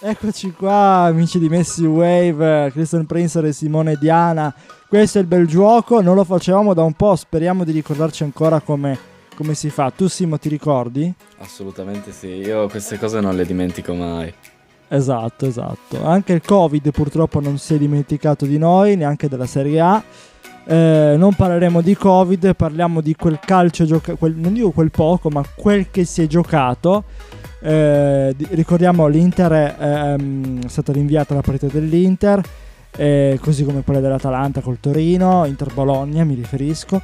Eccoci qua, amici di Messi Wave, Christian Princer e Simone Diana. Questo è il bel gioco, non lo facevamo da un po', speriamo di ricordarci ancora come, come si fa. Tu Simo ti ricordi? Assolutamente sì, io queste cose non le dimentico mai. Esatto, esatto. Anche il Covid purtroppo non si è dimenticato di noi, neanche della Serie A. Eh, non parleremo di Covid, parliamo di quel calcio giocato, non dico quel poco, ma quel che si è giocato. Eh, ricordiamo l'Inter è, ehm, è stata rinviata la partita dell'Inter, eh, così come quella dell'Atalanta col Torino, Inter-Bologna mi riferisco.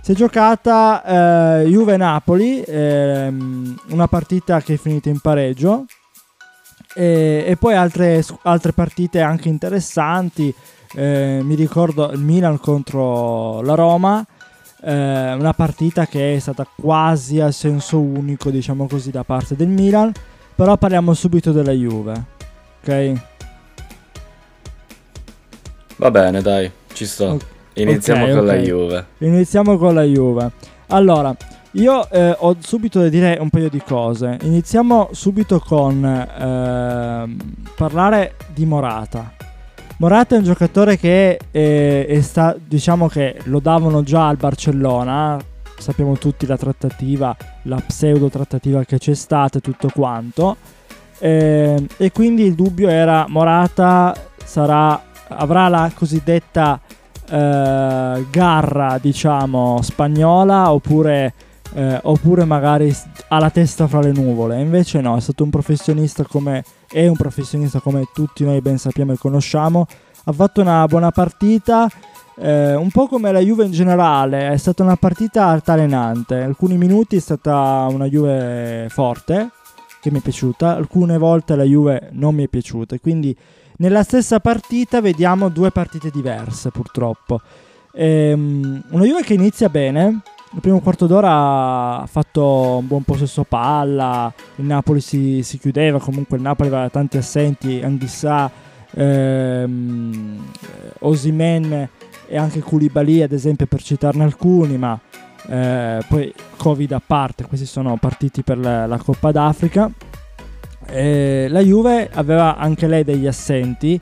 Si è giocata eh, Juve-Napoli, ehm, una partita che è finita in pareggio, e, e poi altre, altre, partite anche interessanti. Eh, mi ricordo il Milan contro la Roma, eh, una partita che è stata quasi a senso unico, diciamo così, da parte del Milan. Però parliamo subito della Juve, ok? Va bene, dai, ci sto. Iniziamo okay, con okay. la Juve. Iniziamo con la Juve. Allora, io eh, ho subito da dire un paio di cose. Iniziamo subito con eh, parlare di Morata. Morata è un giocatore che è, è sta, diciamo che lo davano già al Barcellona. Sappiamo tutti la trattativa, la pseudo trattativa che c'è stata e tutto quanto. Eh, e quindi il dubbio era Morata sarà, avrà la cosiddetta eh, garra, diciamo, spagnola oppure eh, oppure magari ha la testa fra le nuvole. Invece no, è stato un professionista come è un professionista come tutti noi ben sappiamo e conosciamo. Ha fatto una buona partita, eh, un po' come la Juve in generale, è stata una partita altalenante. Alcuni minuti è stata una Juve forte, che mi è piaciuta, alcune volte la Juve non mi è piaciuta. Quindi nella stessa partita vediamo due partite diverse purtroppo. Ehm, una Juve che inizia bene, il primo quarto d'ora ha fatto un buon possesso palla, il Napoli si, si chiudeva, comunque il Napoli aveva tanti assenti, Anghissà, ehm, Osimen e anche Koulibaly ad esempio per citarne alcuni, ma eh, poi Covid a parte, questi sono partiti per la, la Coppa d'Africa. Eh, la Juve aveva anche lei degli assenti,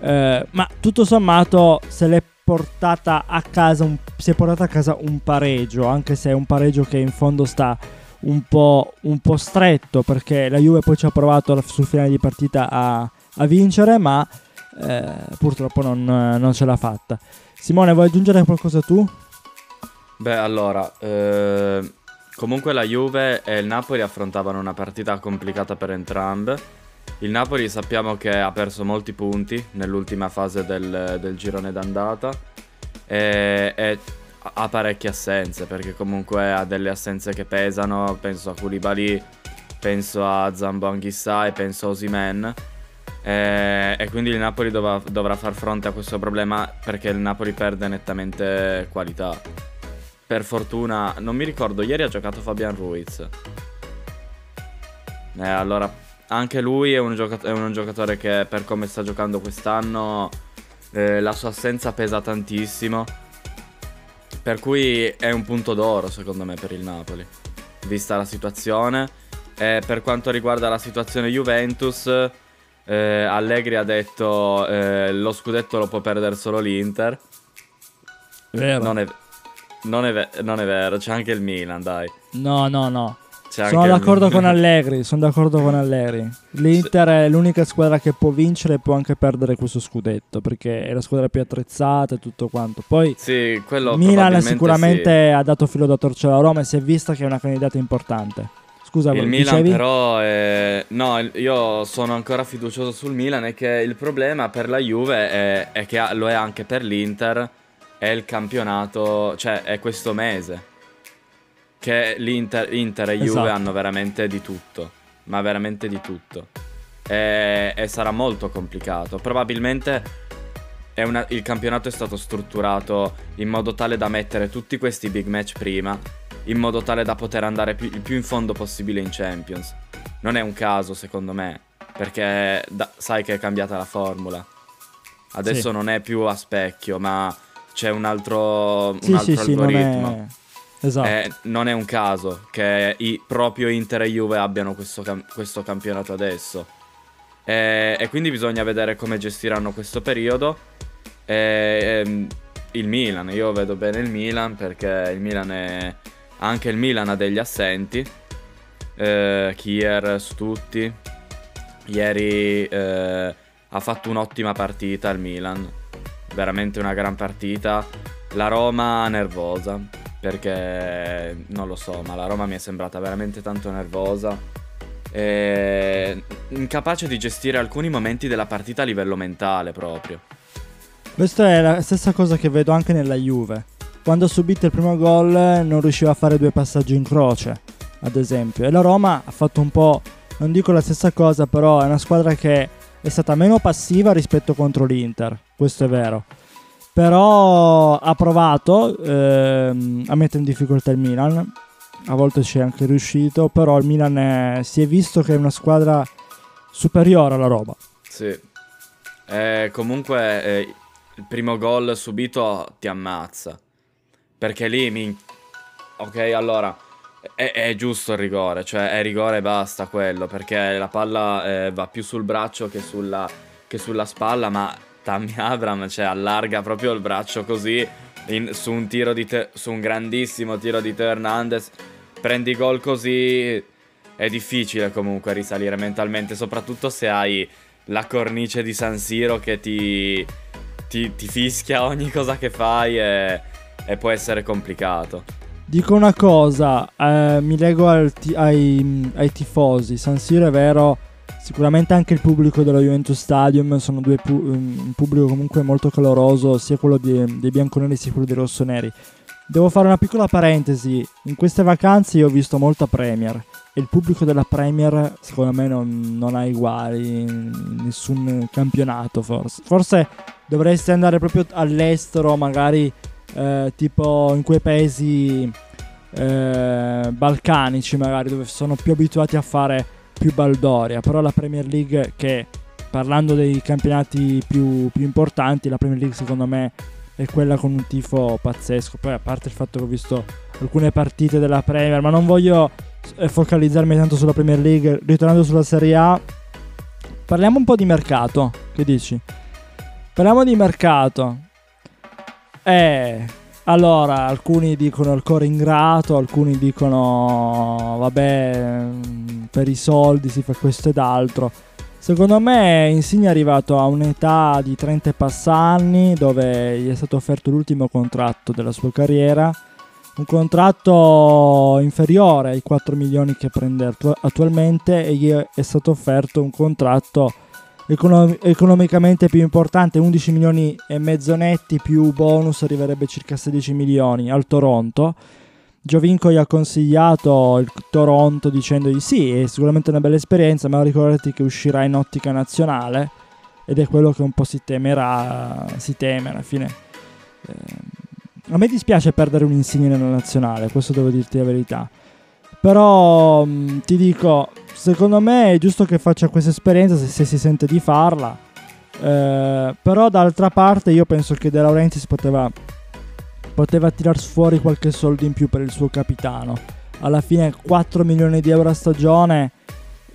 eh, ma tutto sommato se l'è portata a casa un, si è portata a casa un pareggio, anche se è un pareggio che in fondo sta un po', un po stretto perché la Juve poi ci ha provato sul finale di partita a, a vincere, ma eh, purtroppo non, non, ce l'ha fatta. Simone, vuoi aggiungere qualcosa tu? Beh, allora, eh, comunque la Juve e il Napoli affrontavano una partita complicata per entrambe il Napoli sappiamo che ha perso molti punti nell'ultima fase del, del girone d'andata e, e, ha parecchie assenze perché comunque ha delle assenze che pesano, penso a Koulibaly, penso a Zambo Anghissà e penso a Osimen e, e, quindi il Napoli dov- dovrà far fronte a questo problema perché il Napoli perde nettamente qualità. Per fortuna, non mi ricordo, ieri ha giocato Fabian Ruiz. Eh, allora anche lui è un, giocat- è un, giocatore che per come sta giocando quest'anno eh, la sua assenza pesa tantissimo. Per cui è un punto d'oro secondo me per il Napoli, vista la situazione. E per quanto riguarda la situazione Juventus, eh, Allegri ha detto eh, lo scudetto lo può perdere solo l'Inter. Vero. Non è, non, è non è vero, c'è anche il Milan, dai. No, no, no. Sono d'accordo con Allegri, sono d'accordo con Allegri. L'Inter è l'unica squadra che può vincere e può anche perdere questo scudetto perché è la squadra più attrezzata e tutto quanto. Poi sì, Milan sicuramente sì. ha dato filo da torcere alla Roma e si è vista che è una candidata importante. Scusa, il Milan dicevi? però è... no, io sono ancora fiducioso sul Milan e che il problema per la Juve è, è che lo è anche per l'Inter è il campionato, cioè è questo mese che l'Inter Inter e Juve esatto. hanno veramente di tutto, ma veramente di tutto. E, e sarà molto complicato. Probabilmente una, il campionato è stato strutturato in modo tale da mettere tutti questi big match prima, in modo tale da poter andare più, il più in fondo possibile in Champions. Non è un caso, secondo me, perché da, sai che è cambiata la formula. Adesso sì. non è più a specchio, ma c'è un altro, un sì, altro sì, algoritmo. Sì, Esatto. Eh, non è un caso che i, proprio Inter e Juve abbiano questo, cam- questo campionato adesso. E, e quindi bisogna vedere come gestiranno questo periodo. E, e, il Milan, io vedo bene il Milan perché il Milan è... Anche il Milan ha degli assenti. Eh, Kier su tutti. Ieri eh, ha fatto un'ottima partita il Milan. Veramente una gran partita. La Roma nervosa. Perché non lo so, ma la Roma mi è sembrata veramente tanto nervosa. E incapace di gestire alcuni momenti della partita a livello mentale proprio. Questa è la stessa cosa che vedo anche nella Juve. Quando ha subito il primo gol non riusciva a fare due passaggi in croce, ad esempio. E la Roma ha fatto un po', non dico la stessa cosa, però è una squadra che è stata meno passiva rispetto contro l'Inter, questo è vero. Però ha provato ehm, a mettere in difficoltà il Milan, a volte ci è anche riuscito, però il Milan è, si è visto che è una squadra superiore alla Roma. Sì. Eh, comunque eh, il primo gol subito ti ammazza. Perché lì mi... Ok, allora... È, è, giusto il rigore, cioè è rigore e basta quello, perché la palla eh, va più sul braccio che sulla, che sulla spalla, ma Tammy Abram cioè, allarga proprio il braccio così in, su, un te, su un grandissimo tiro di Hernandez. Prendi gol così è difficile comunque risalire mentalmente, soprattutto se hai la cornice di San Siro che ti ti, ti fischia ogni cosa che fai e, e, può essere complicato. Dico una cosa, eh, mi leggo ti- ai, ai, tifosi, San Siro è vero, sicuramente anche il pubblico dello Juventus Stadium sono due pu- un pubblico comunque molto caloroso, sia quello di, dei bianconeri sia quello dei rossoneri. Devo fare una piccola parentesi, in queste vacanze io ho visto molta Premier e il pubblico della Premier secondo me non, non ha uguali in nessun campionato forse. Forse dovreste andare proprio all'estero, magari eh, tipo in quei paesi eh, balcanici, magari dove sono più abituati a fare più baldoria. Però la Premier League, che parlando dei campionati più, più importanti, la Premier League secondo me è quella con un tifo pazzesco. Poi, a parte il fatto che ho visto alcune partite della Premier, ma non voglio eh, focalizzarmi tanto sulla Premier League, ritornando sulla Serie A. Parliamo un po' di mercato, che dici? Parliamo di mercato. Eh, allora, alcuni dicono il cuore ingrato, alcuni dicono vabbè, per i soldi si fa questo ed altro. Secondo me Insigne è arrivato a un'età di 30 e passa anni dove gli è stato offerto l'ultimo contratto della sua carriera, un contratto inferiore ai 4 milioni che prende attualmente e gli è stato offerto un contratto econom- economicamente più importante, 11 milioni e mezzo netti più bonus arriverebbe circa 16 milioni al Toronto. Giovinco gli ha consigliato il Toronto dicendogli sì, è sicuramente una bella esperienza, ma ricordati che uscirà in ottica nazionale ed è quello che un po' si temerà, si teme alla fine. Eh, a me dispiace perdere un insigne nella nazionale, questo devo dirti la verità. Però mh, mm, ti dico, secondo me è giusto che faccia questa esperienza se, se si sente di farla. Eh, però d'altra parte io penso che De Laurentiis poteva, poteva tirar fuori qualche soldo in più per il suo capitano. Alla fine 4 milioni di euro a stagione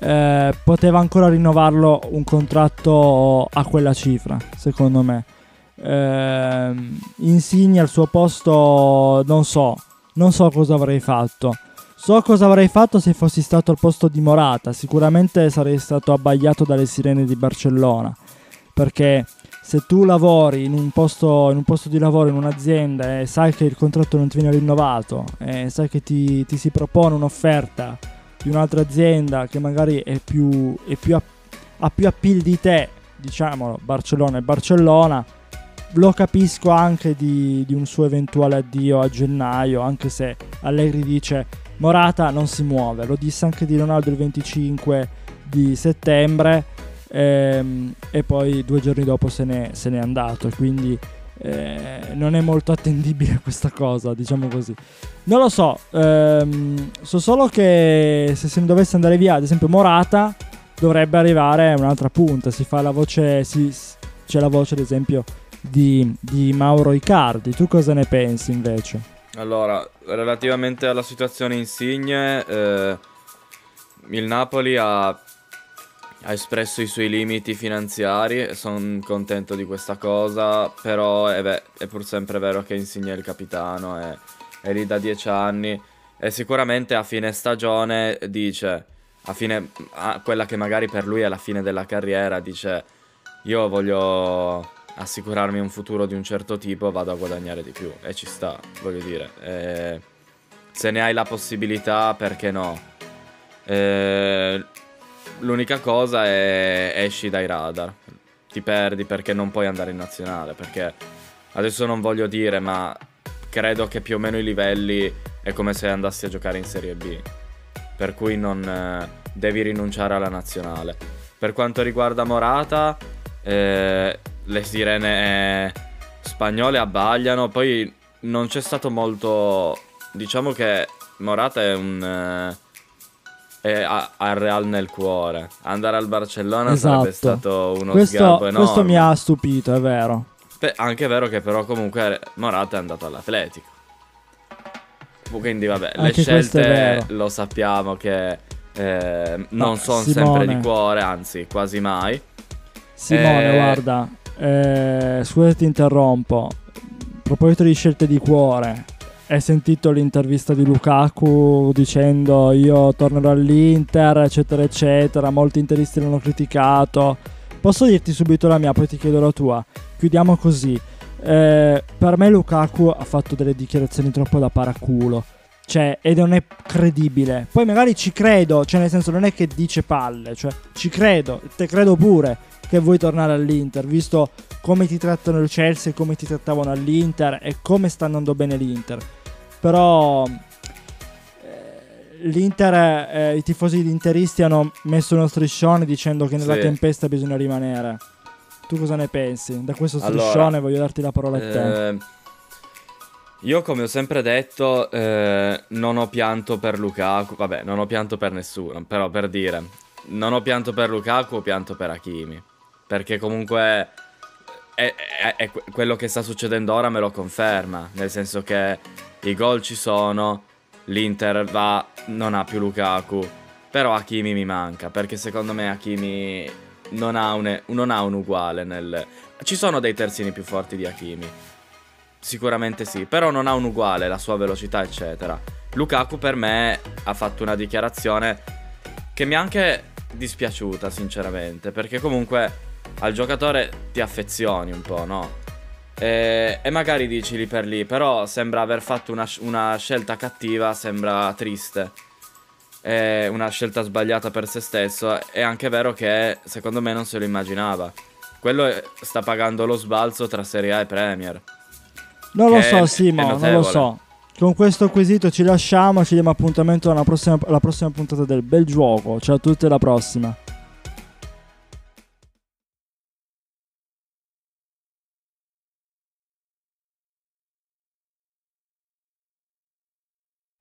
eh, poteva ancora rinnovarlo un contratto a quella cifra, secondo me. Eh, Insigne al suo posto non so, non so cosa avrei fatto. So cosa avrei fatto se fossi stato al posto di Morata. Sicuramente sarei stato abbagliato dalle sirene di Barcellona. Perché se tu lavori in un posto, in un posto di lavoro, in un'azienda e sai che il contratto non ti viene rinnovato, e sai che ti, ti si propone un'offerta di un'altra azienda che magari è più, è più a, ha più appeal di te, diciamolo, Barcellona e Barcellona, lo capisco anche di, di un suo eventuale addio a gennaio, anche se Allegri dice Morata non si muove, lo disse anche di Ronaldo il 25 di settembre ehm, e poi due giorni dopo se n'è, se n'è andato, quindi eh, non è molto attendibile questa cosa, diciamo così. Non lo so, ehm, so solo che se ne dovesse andare via, ad esempio Morata, dovrebbe arrivare un'altra punta, si fa la voce, si, c'è la voce ad esempio di, di Mauro Icardi, tu cosa ne pensi invece? Allora, relativamente alla situazione Insigne, eh, il Napoli ha ha espresso i suoi limiti finanziari sono contento di questa cosa, però è, beh, è, pur sempre vero che Insigne è il capitano, è, è lì da dieci anni e sicuramente a fine stagione dice, a fine, a quella che magari per lui è la fine della carriera, dice io voglio assicurarmi un futuro di un certo tipo, vado a guadagnare di più e ci sta, voglio dire. E se ne hai la possibilità, perché no? E l'unica cosa è esci dai radar, ti perdi perché non puoi andare in nazionale, perché adesso non voglio dire, ma credo che più o meno i livelli è come se andassi a giocare in Serie B, per cui non eh, devi rinunciare alla nazionale. Per quanto riguarda Morata, eh, le sirene eh, spagnole abbagliano, poi non c'è stato molto... Diciamo che Morata è un... Eh, ha, il Real nel cuore. Andare al Barcellona esatto. sarebbe stato uno questo, sgarbo enorme. Questo mi ha stupito, è vero. Beh, anche è vero che però comunque Morata è andato all'Atletico. Quindi vabbè, anche le scelte lo sappiamo che eh, non no, sono sempre di cuore, anzi quasi mai. Simone, eh... guarda, eh, scusa ti interrompo. A proposito di scelte di cuore, hai sentito l'intervista di Lukaku dicendo io tornerò all'Inter, eccetera, eccetera. Molti interisti l'hanno criticato. Posso dirti subito la mia, poi ti chiedo la tua. Chiudiamo così. Eh, per me Lukaku ha fatto delle dichiarazioni troppo da paraculo. Cioè, ed non è credibile. Poi magari ci credo, cioè nel senso non è che dice palle, cioè ci credo, te credo pure che vuoi tornare all'Inter, visto come ti trattano il Chelsea, come ti trattavano all'Inter e come sta andando bene l'Inter. Però eh, l'Inter, eh, i tifosi interisti hanno messo uno striscione dicendo che nella sì. tempesta bisogna rimanere. Tu cosa ne pensi? Da questo striscione allora, voglio darti la parola a te. Eh, io come ho sempre detto eh, non ho pianto per Lukaku, vabbè non ho pianto per nessuno, però per dire, non ho pianto per Lukaku, ho pianto per Hakimi. Perché comunque è, è, è, quello che sta succedendo ora me lo conferma, nel senso che i gol ci sono, l'Inter va, non ha più Lukaku, però Hakimi mi manca, perché secondo me Hakimi non ha un, non ha un uguale nel... Ci sono dei terzini più forti di Hakimi, sicuramente sì, però non ha un uguale, la sua velocità eccetera. Lukaku per me ha fatto una dichiarazione che mi ha anche dispiaciuta sinceramente, perché comunque al giocatore ti affezioni un po', no? E, e, magari dici lì per lì, però sembra aver fatto una, una scelta cattiva, sembra triste. È una scelta sbagliata per se stesso. È anche vero che secondo me non se lo immaginava. Quello sta pagando lo sbalzo tra Serie A e Premier. Non lo so, Simo, non lo so. Con questo quesito ci lasciamo, ci diamo appuntamento alla prossima, alla prossima puntata del bel gioco. Ciao a tutti, alla prossima.